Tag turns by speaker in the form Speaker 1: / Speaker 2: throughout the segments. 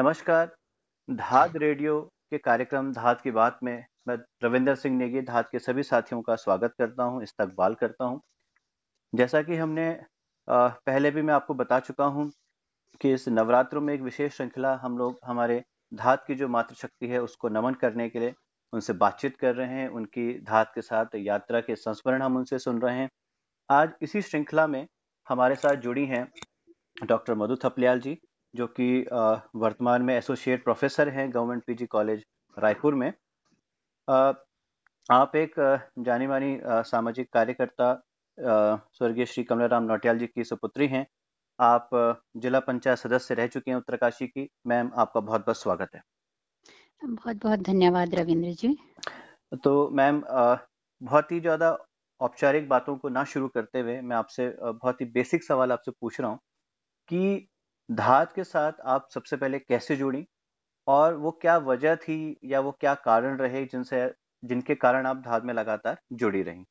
Speaker 1: नमस्कार, धाद रेडियो के कार्यक्रम धाद की बात में मैं रविंदर सिंह नेगी धाद के सभी साथियों का स्वागत करता हूँ, इस्तकबाल करता हूँ। जैसा कि हमने पहले भी मैं आपको बता चुका हूँ कि इस नवरात्रों में एक विशेष श्रृंखला हम लोग हमारे धात की जो मातृशक्ति है उसको नमन करने के लिए उनसे बातचीत कर रहे हैं, उनकी धात के साथ यात्रा के संस्मरण हम उनसे सुन रहे हैं। आज इसी श्रृंखला में हमारे साथ जुड़ी हैं डॉक्टर मधु थपलियाल जी जो कि वर्तमान में एसोसिएट प्रोफेसर हैं गवर्नमेंट पीजी कॉलेज रायपुर में। आप एक जानी मानी सामाजिक कार्यकर्ता स्वर्गीय श्री कमलाराम नौटियाल जी की सुपुत्री हैं। आप जिला पंचायत सदस्य रह चुके हैं उत्तरकाशी की। मैम आपका बहुत बहुत स्वागत है।
Speaker 2: बहुत बहुत धन्यवाद रविंद्र जी।
Speaker 1: तो मैम बहुत ही ज़्यादा औपचारिक बातों को ना शुरू करते हुए मैं आपसे बहुत ही बेसिक सवाल आपसे पूछ रहा हूँ कि धात के साथ आप सबसे पहले कैसे जुड़ी? और वो क्या वजह थी या वो क्या कारण रहे जिनसे जिनके कारण आप धात में लगातार जुड़ी रही?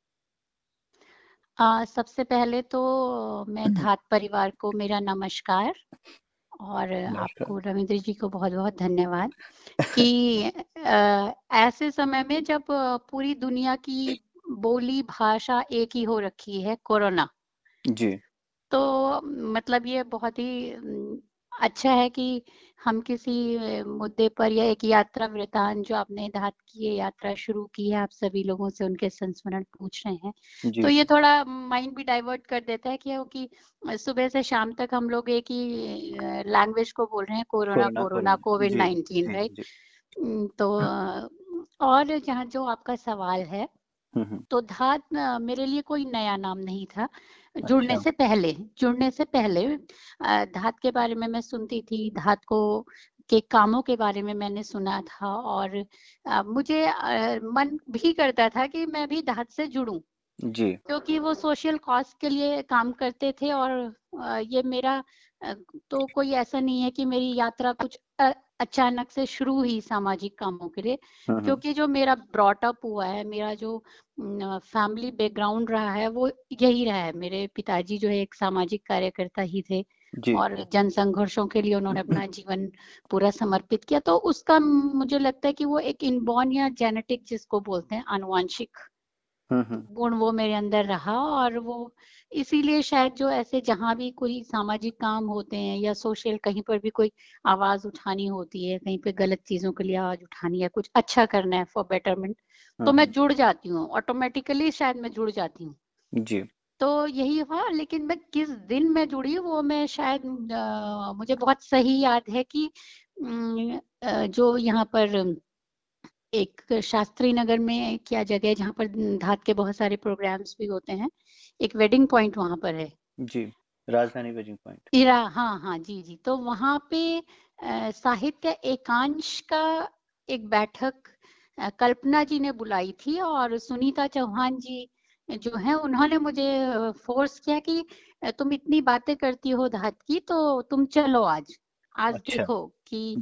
Speaker 2: आ, सबसे पहले तो मैं हम्म। धात परिवार को मेरा नमस्कार और आपको रविंद्र जी को बहुत बहुत धन्यवाद कि आ, ऐसे समय में जब पूरी दुनिया की बोली भाषा एक ही हो रखी है कोरोना।
Speaker 1: जी।
Speaker 2: तो मतलब ये बहुत ही अच्छा है कि हम किसी मुद्दे पर या एक यात्रा वृतान जो आपने धात की है यात्रा शुरू की है आप सभी लोगों से उनके संस्मरण पूछ रहे हैं। तो ये थोड़ा माइंड भी डाइवर्ट कर देता है कि सुबह से शाम तक हम लोग एक ही लैंग्वेज को बोल रहे हैं corona corona COVID nineteen right तो और जहाँ जो आपका सवाल है तो धात मेरे लिए कोई नया नाम नहीं था। जुड़ने अच्छा। से पहले जुड़ने से पहले धात के बारे में मैं सुनती थी धात को के कामों के बारे में मैंने सुना था और मुझे मन भी करता था कि मैं भी धात से जुड़ूं।
Speaker 1: जी।
Speaker 2: क्योंकि वो सोशल कॉज के लिए काम करते थे और ये मेरा तो कोई ऐसा नहीं है कि मेरी यात्रा कुछ अचानक से शुरू हुई सामाजिक कामों के लिए क्योंकि जो मेरा ब्रॉटअप हुआ है मेरा जो फैमिली बैकग्राउंड रहा है वो यही रहा है। मेरे पिताजी जो है एक सामाजिक कार्यकर्ता ही थे और जन संघर्षों के लिए उन्होंने अपना जीवन पूरा समर्पित किया। तो उसका मुझे लगता है कि वो एक इनबॉर्न या जेनेटिक जिसको बोलते हैं आनुवांशिक गुण वो मेरे अंदर रहा और वो इसीलिए शायद जो ऐसे जहाँ भी कोई सामाजिक काम होते हैं या सोशल कहीं पर भी कोई आवाज़ उठानी होती है कहीं पे गलत चीज़ों के लिए आवाज़ उठानी है कुछ अच्छा करना है फॉर बेटरमेंट तो मैं जुड़ जाती हूँ ऑटोमेटिकली शायद मैं जुड़ जाती हूँ।
Speaker 1: जी।
Speaker 2: तो यही हुआ लेकिन मैं किस दिन में जुड़ी वो मैं शायद आ, मुझे बहुत सही याद है कि जो यहाँ पर एक शास्त्री नगर में क्या जगह है जहाँ पर धात के बहुत सारे प्रोग्राम्स भी होते हैं? एक वेडिंग पॉइंट वहाँ पर है।
Speaker 1: जी राजधानी वेडिंग पॉइंट
Speaker 2: इरा हाँ हाँ जी जी। तो वहाँ पे साहित्य एकांश का एक बैठक कल्पना जी ने बुलाई थी और सुनीता चौहान जी जो है उन्होंने मुझे फोर्स किया कि तुम इतनी बातें करती हो धात की तो तुम चलो आज। आज अच्छा। देखो कि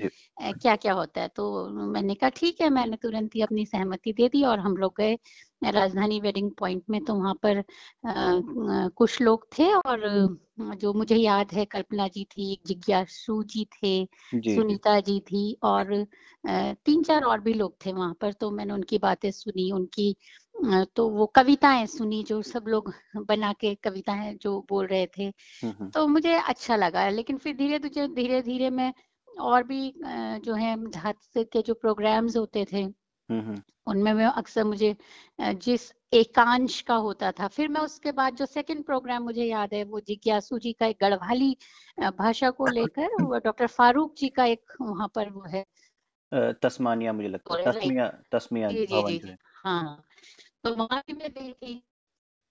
Speaker 2: क्या क्या होता है। तो मैंने कहा ठीक है मैंने तुरंत ही अपनी सहमति दे दी और हम लोग गए राजधानी वेडिंग पॉइंट में। तो वहाँ पर आ, कुछ लोग थे और जो मुझे याद है कल्पना जी थी जिज्ञासु जी थे जी, सुनीता जी थी और तीन चार और भी लोग थे वहाँ पर। तो मैंने उनकी बातें सुनी उनकी तो वो कविताएँ सुनी जो सब लोग बना के कविताएँ जो बोल रहे थे। तो मुझे अच्छा लगा लेकिन फिर धीरे धीरे धीरे धीरे मैं और भी जो है हादसे के जो प्रोग्राम्स होते थे उनमें मैं अक्सर मुझे जिस एकांश का होता था फिर मैं उसके बाद जो सेकंड प्रोग्राम मुझे याद है वो जिज्ञासु जी का एक गढ़वाली भाषा को लेकर वो डॉक्टर फारूक जी का एक वहाँ पर वो है।
Speaker 1: तस्मानिया मुझे लगता है। तस्मिया तस्मिया जी, जी, जी,
Speaker 2: हाँ। तो वहाँ भी मैं गई थी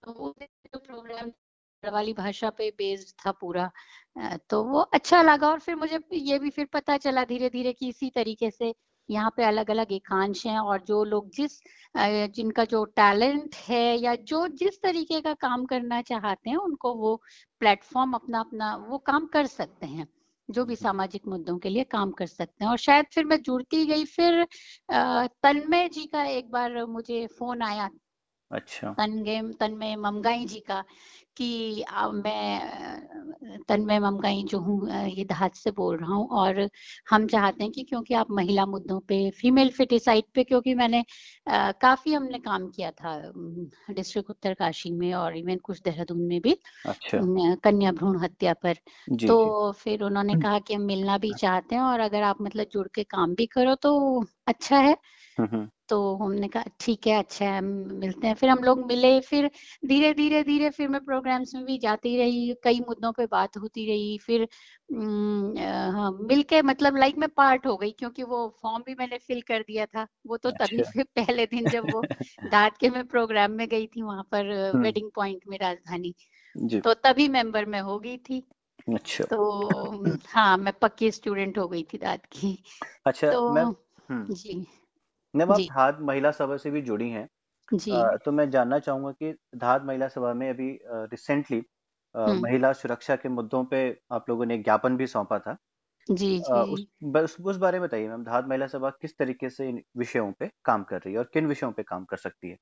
Speaker 2: तो जो प्रोग्राम वाली भाषा पे बेस्ड था पूरा। तो वो अच्छा लगा और फिर मुझे ये भी फिर पता चला धीरे धीरे कि इसी तरीके से यहाँ पे अलग अलग एकांश हैं और जो लोग जिस जिनका जो टैलेंट है या जो जिस तरीके का काम करना चाहते हैं उनको वो प्लेटफॉर्म अपना अपना वो काम कर सकते हैं जो भी सामाजिक मुद्दों के लिए काम कर सकते हैं। और शायद फिर मैं जुड़ती गई फिर तन्मय जी का एक बार मुझे फ़ोन आया।
Speaker 1: अच्छा।
Speaker 2: तनगे तन्मय ममगाई जी का कि मैं तन्मय ममगाई जो हूँ ये दहात से बोल रहा हूँ और हम चाहते हैं कि क्योंकि आप महिला मुद्दों पे फीमेल फिटिसाइड पे क्योंकि मैंने आ, काफ़ी हमने काम किया था डिस्ट्रिक्ट उत्तरकाशी में और इवन कुछ देहरादून में भी अच्छा। कन्या भ्रूण हत्या पर जी, तो जी. फिर उन्होंने हम्म। कहा कि हम मिलना भी चाहते हैं और अगर आप मतलब जुड़ के काम भी करो तो अच्छा है तो हमने कहा ठीक है अच्छा है मिलते हैं फिर हम लोग मिले फिर धीरे धीरे धीरे फिर मैं प्रोग्राम्स में भी जाती रही कई मुद्दों पे बात होती रही फिर हाँ मिलके मतलब लाइक मैं पार्ट हो गई क्योंकि वो फॉर्म भी मैंने फिल कर दिया था। वो तो तभी अच्छा। फिर पहले दिन जब वो दाद के मैं प्रोग्राम में गई थी वहाँ पर वेडिंग पॉइंट में राजधानी। तो तभी मेंबर में हो गई थी। अच्छा। तो हाँ मैं पक्की स्टूडेंट हो गई थी दाद की।
Speaker 1: अच्छा तो, मैं जी। आप धाद महिला सभा से भी जुड़ी हैं। जी। तो मैं जानना चाहूँगा कि धार महिला सभा में अभी रिसेंटली हम्म। महिला सुरक्षा के मुद्दों पे आप लोगों ने ज्ञापन भी सौंपा था।
Speaker 2: जी जी।
Speaker 1: उस बस उस बारे में बताइए मैम धाद महिला सभा किस तरीके से इन विषयों पे काम कर रही है और किन विषयों पे काम कर सकती है?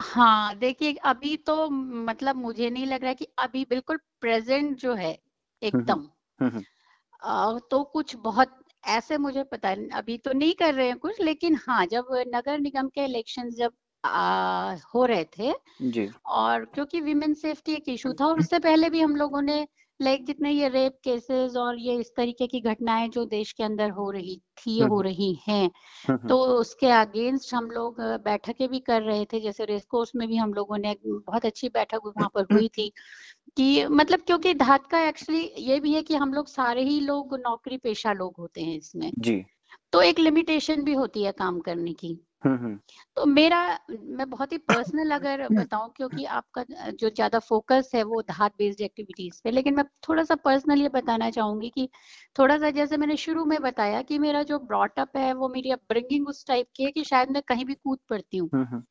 Speaker 2: हाँ देखिए अभी तो मतलब मुझे नहीं लग रहा कि अभी बिल्कुल प्रेजेंट जो है एकदम। तो कुछ बहुत ऐसे मुझे पता अभी तो नहीं कर रहे हैं कुछ लेकिन हाँ जब नगर निगम के इलेक्शन जब आ, हो रहे थे जी और क्योंकि विमेन सेफ्टी एक इशू था और उससे पहले भी हम लोगों ने लाइक जितने ये रेप केसेस और ये इस तरीके की घटनाएँ जो देश के अंदर हो रही थी हो हम्म। रही हैं हम्म, हम्म। तो उसके अगेंस्ट हम लोग बैठकें भी कर रहे थे जैसे रेस कोर्स में भी हम लोगों ने बहुत अच्छी बैठक वहाँ पर हुई थी कि मतलब क्योंकि धात का एक्चुअली ये भी है कि हम लोग सारे ही लोग नौकरी पेशा लोग होते हैं इसमें
Speaker 1: जी
Speaker 2: तो एक लिमिटेशन भी होती है काम करने की हम्म, हम्म। तो मेरा मैं बहुत ही पर्सनल अगर बताऊँ क्योंकि आपका जो ज़्यादा फोकस है वो धात बेस्ड एक्टिविटीज़ पे लेकिन मैं थोड़ा सा पर्सनल ये बताना चाहूँगी कि थोड़ा सा जैसे मैंने शुरू में बताया कि मेरा जो ब्रॉटअप है वो मेरी अपब्रिंगिंग उस टाइप की है कि शायद मैं कहीं भी कूद पड़ती हूँ। हम्म,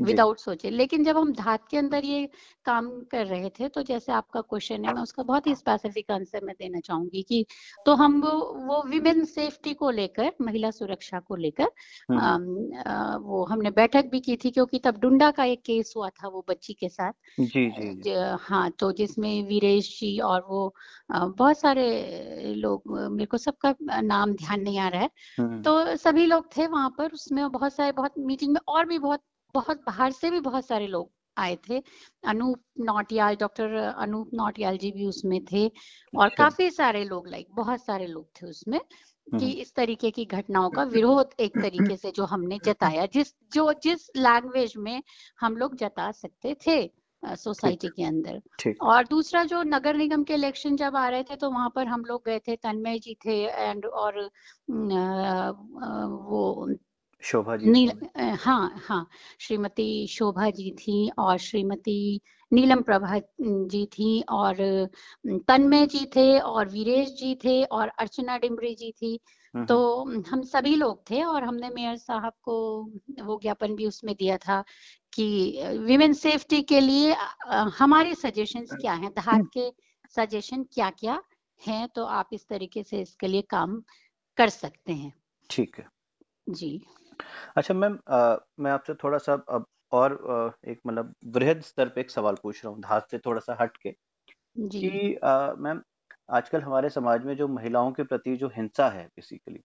Speaker 2: विदाउट सोचे। लेकिन जब हम धात के अंदर ये काम कर रहे थे तो जैसे आपका क्वेश्चन है मैं उसका बहुत ही स्पेसिफिक आंसर मैं देना चाहूँगी कि तो हम वो वो विमेन सेफ्टी को लेकर महिला सुरक्षा को लेकर हम्म। वो हमने बैठक भी की थी क्योंकि तब डुंडा का एक केस हुआ था वो बच्ची के साथ।
Speaker 1: जी जी
Speaker 2: हाँ तो जिसमें वीरेश जी और वो बहुत सारे लोग मेरे को सबका नाम ध्यान नहीं आ रहा है। हम्म। तो सभी लोग थे वहाँ पर उसमें बहुत सारे बहुत मीटिंग में और भी बहुत बहुत बाहर से भी बहुत सारे लोग आए थे अनूप नौटियाल डॉक्टर अनूप नौटियाल जी भी उसमें थे और अच्छा। काफ़ी सारे लोग लाइक बहुत सारे लोग थे उसमें कि हम्म। इस तरीके की घटनाओं का विरोध एक तरीके से जो हमने जताया जिस जो जिस लैंग्वेज में हम लोग जता सकते थे सोसाइटी के अंदर और दूसरा जो नगर निगम के इलेक्शन जब आ रहे थे तो वहाँ पर हम लोग गए थे तन्मय जी थे एंड और वो
Speaker 1: शोभा जी
Speaker 2: नील हाँ हाँ श्रीमती शोभा जी थी और श्रीमती नीलम प्रभा जी थी और तन्मय जी थे और वीरेश जी थे और अर्चना डिमरी जी थी। तो हम सभी लोग थे और हमने मेयर साहब को वो ज्ञापन भी उसमें दिया था कि विमेन सेफ्टी के लिए हमारे सजेशंस क्या हैं? धात के सजेशन क्या क्या हैं? तो आप इस तरीके से इसके लिए काम कर सकते हैं।
Speaker 1: ठीक है।
Speaker 2: जी।
Speaker 1: अच्छा मैम मैं आपसे थोड़ा सा अब और आ, एक मतलब वृहद स्तर पे एक सवाल पूछ रहा हूँ धात से थोड़ा सा हट के कि मैम आजकल हमारे समाज में जो महिलाओं के प्रति जो हिंसा है बेसिकली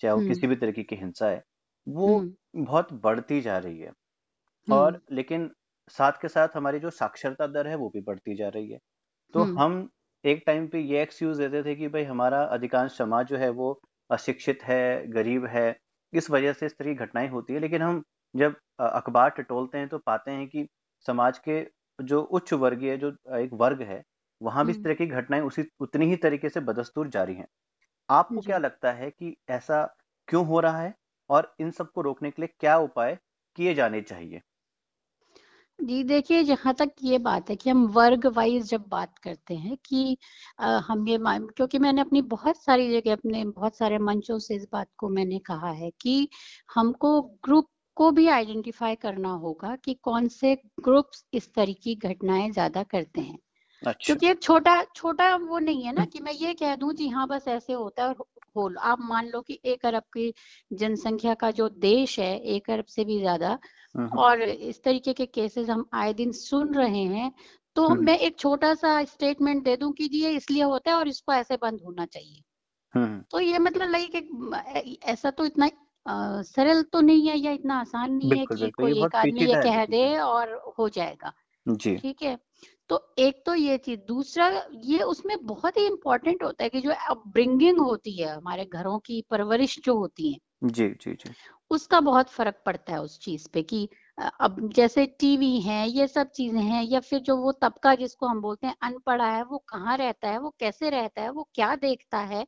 Speaker 1: चाहे वो किसी भी तरीके की हिंसा है वो बहुत बढ़ती जा रही है और लेकिन साथ के साथ हमारी जो साक्षरता दर है वो भी बढ़ती जा रही है। तो हम एक टाइम पे ये एक्सक्यूज देते थे कि भाई हमारा अधिकांश समाज जो है वो अशिक्षित है गरीब है इस वजह से इस तरह की घटनाएँ होती है लेकिन हम जब अखबार टटोलते हैं तो पाते हैं कि समाज के जो उच्च वर्गीय जो एक वर्ग है वहाँ भी इस तरह की घटनाएँ उसी उतनी ही तरीके से बदस्तूर जारी हैं। आपको क्या लगता है कि ऐसा क्यों हो रहा है और इन सबको रोकने के लिए क्या उपाय किए जाने चाहिए?
Speaker 2: जी देखिए जहाँ तक ये बात है कि हम वर्ग वाइज जब बात करते हैं कि आ, हम ये क्योंकि मैंने अपनी बहुत सारी जगह अपने बहुत सारे मंचों से इस बात को मैंने कहा है कि हमको ग्रुप को भी आइडेंटिफाई करना होगा कि कौन से ग्रुप्स इस तरह की घटनाएँ ज़्यादा करते हैं अच्छा। क्योंकि एक छोटा छोटा वो नहीं है ना कि मैं ये कह दूँ जी हाँ बस ऐसे होता है और होल आप मान लो कि एक अरब की जनसंख्या का जो देश है एक अरब से भी ज़्यादा और इस तरीके के केसेस हम आए दिन सुन रहे हैं तो मैं एक छोटा सा स्टेटमेंट दे दूँ कि जी ये इसलिए होता है और इसको ऐसे बंद होना चाहिए। तो ये मतलब लाइक ऐसा तो इतना सरल तो नहीं है या इतना आसान नहीं है कि कोई एक आदमी ये कह दे और हो जाएगा।
Speaker 1: जी।
Speaker 2: ठीक है? तो एक तो ये चीज़ दूसरा ये उसमें बहुत ही इम्पोर्टेंट होता है कि जो अपब्रिंगिंग होती है हमारे घरों की परवरिश जो होती है
Speaker 1: जी जी जी।
Speaker 2: उसका बहुत फ़र्क पड़ता है उस चीज़ पे कि अब जैसे टीवी है ये सब चीज़ें हैं या फिर जो वो तबका जिसको हम बोलते हैं अनपढ़ा है वो कहाँ रहता है वो कैसे रहता है वो क्या देखता है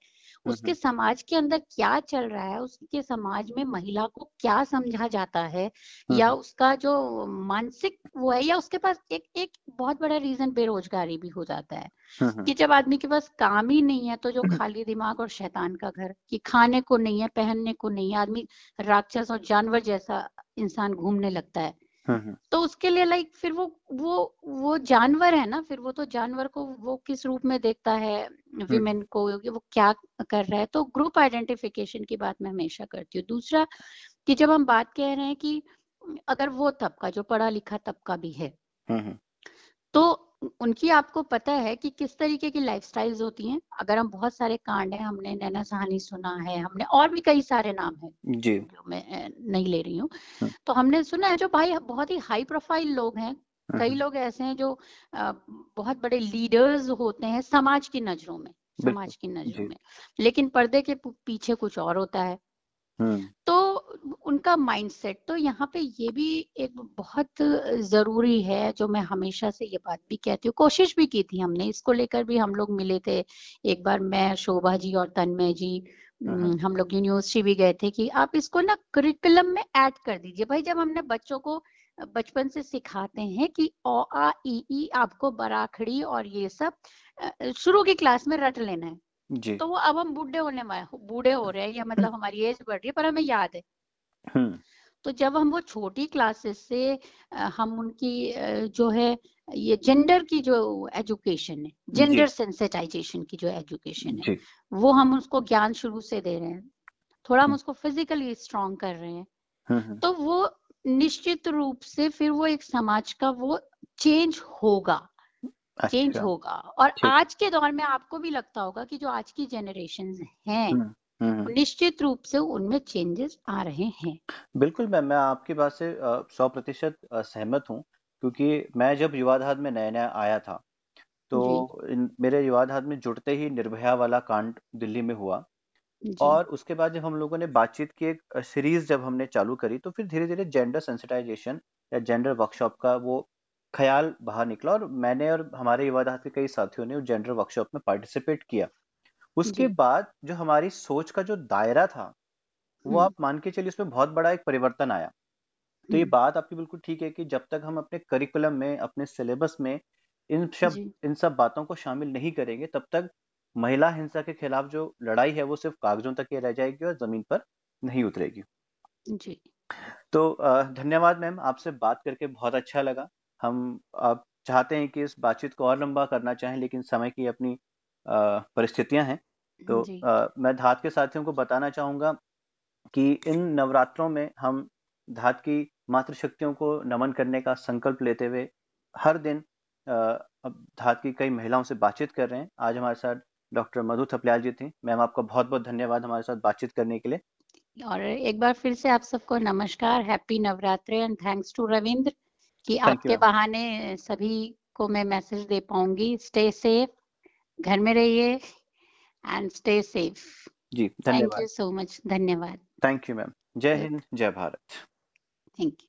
Speaker 2: उसके समाज के अंदर क्या चल रहा है उसके समाज में महिला को क्या समझा जाता है या उसका जो मानसिक वो है या उसके पास एक एक बहुत बड़ा रीजन बेरोजगारी भी हो जाता है कि जब आदमी के पास काम ही नहीं है तो जो खाली दिमाग और शैतान का घर कि खाने को नहीं है पहनने को नहीं है आदमी राक्षस और जानवर जैसा इंसान घूमने लगता है। हम्म, हम्म। तो उसके लिए लाइक फिर वो वो वो जानवर है ना फिर वो तो जानवर को वो किस रूप में देखता है विमेन हम्म। को वो क्या कर रहा है। तो ग्रुप आइडेंटिफिकेशन की बात मैं हमेशा करती हूँ। दूसरा कि जब हम बात कह रहे हैं कि अगर वो तबका जो पढ़ा लिखा तबका भी है। तो उनकी आपको पता है कि किस तरीके की लाइफस्टाइल्स होती हैं। अगर हम बहुत सारे कांड हैं हमने नैना सहानी सुना है हमने और भी कई सारे नाम हैं
Speaker 1: जी।
Speaker 2: जो मैं नहीं ले रही हूँ। तो हमने सुना है जो भाई बहुत ही हाई प्रोफ़ाइल लोग हैं। कई लोग ऐसे हैं जो बहुत बड़े लीडर्स होते हैं समाज की नज़रों में समाज की नज़रों में। लेकिन पर्दे के पीछे कुछ और होता है। तो उनका माइंडसेट तो यहाँ पे ये भी एक बहुत ज़रूरी है जो मैं हमेशा से ये बात भी कहती हूँ। कोशिश भी की थी हमने इसको लेकर भी हम लोग मिले थे। एक बार मैं शोभा जी और तन्मय जी हम लोग यूनिवर्सिटी भी गए थे कि आप इसको ना करिकुलम में ऐड कर दीजिए। भाई जब हमने बच्चों को बचपन से सिखाते हैं कि ओ आ ई ई आपको बराखड़ी और ये सब शुरू की क्लास में रट लेना है।
Speaker 1: जी।
Speaker 2: तो वो अब हम बूढ़े होने में बूढ़े हो रहे हैं या मतलब हमारी एज बढ़ रही है पर हमें याद है। तो जब हम वो छोटी क्लासेस से हम उनकी जो है ये जेंडर की जो एजुकेशन है जेंडर सेंसिटाइजेशन की जो एजुकेशन है वो हम उसको ज्ञान शुरू से दे रहे हैं। थोड़ा हम हम्म। उसको फिजिकली स्ट्रॉन्ग कर रहे हैं। हम्म, तो वो निश्चित रूप से फिर वो एक समाज का वो चेंज होगा। चेंज अच्छा। होगा। और आज के दौर में आपको भी लगता होगा कि जो आज की जनरेशन हैं हम्म, हम्म। निश्चित रूप से उनमें चेंजेस आ रहे हैं।
Speaker 1: बिल्कुल मैम मैं आपकी बात से सौ प्रतिशत सहमत हूँ क्योंकि मैं जब युवाधार में नया नया आया था तो मेरे युवाधार में जुड़ते ही निर्भया वाला कांड दिल्ली में हुआ और उसके बाद जब हम लोगों ने बातचीत की एक सीरीज़ जब हमने चालू करी तो फिर धीरे धीरे जेंडर सेंसिटाइजेशन या जेंडर वर्कशॉप का वो ख्याल बाहर निकला और मैंने और हमारे युवा के कई साथियों ने उस जेंडर वर्कशॉप में पार्टिसिपेट किया। उसके बाद जो हमारी सोच का जो दायरा था वो आप मान के चलिए उसमें बहुत बड़ा एक परिवर्तन आया। तो ये बात आपकी बिल्कुल ठीक है कि जब तक हम अपने करिकुलम में अपने सिलेबस में इन सब इन सब बातों को शामिल नहीं करेंगे तब तक महिला हिंसा के खिलाफ जो लड़ाई है वो सिर्फ़ कागजों तक ही रह जाएगी और ज़मीन पर नहीं उतरेगी।
Speaker 2: जी।
Speaker 1: तो धन्यवाद मैम आपसे बात करके बहुत अच्छा लगा। हम आप चाहते हैं कि इस बातचीत को और लंबा करना चाहें लेकिन समय की अपनी परिस्थितियाँ हैं। तो आ, मैं धात के साथियों को बताना चाहूँगा कि इन नवरात्रों में हम धात की मातृशक्तियों को नमन करने का संकल्प लेते हुए हर दिन अब धात की कई महिलाओं से बातचीत कर रहे हैं। आज हमारे साथ डॉक्टर मधु थपलियाल जी थी। मैम आपका बहुत बहुत धन्यवाद हमारे साथ बातचीत करने के लिए।
Speaker 2: और एक बार फिर से आप सबको नमस्कार। Happy Navratri and thanks to Ravindra कि आपके बहाने सभी को मैं मैसेज दे पाऊँगी। स्टे सेफ़ घर में रहिए। एंड स्टे सेफ़
Speaker 1: जी धन्यवाद
Speaker 2: थैंक यू सो मच धन्यवाद।
Speaker 1: थैंक यू मैम जय हिंद जय भारत।
Speaker 2: Thank you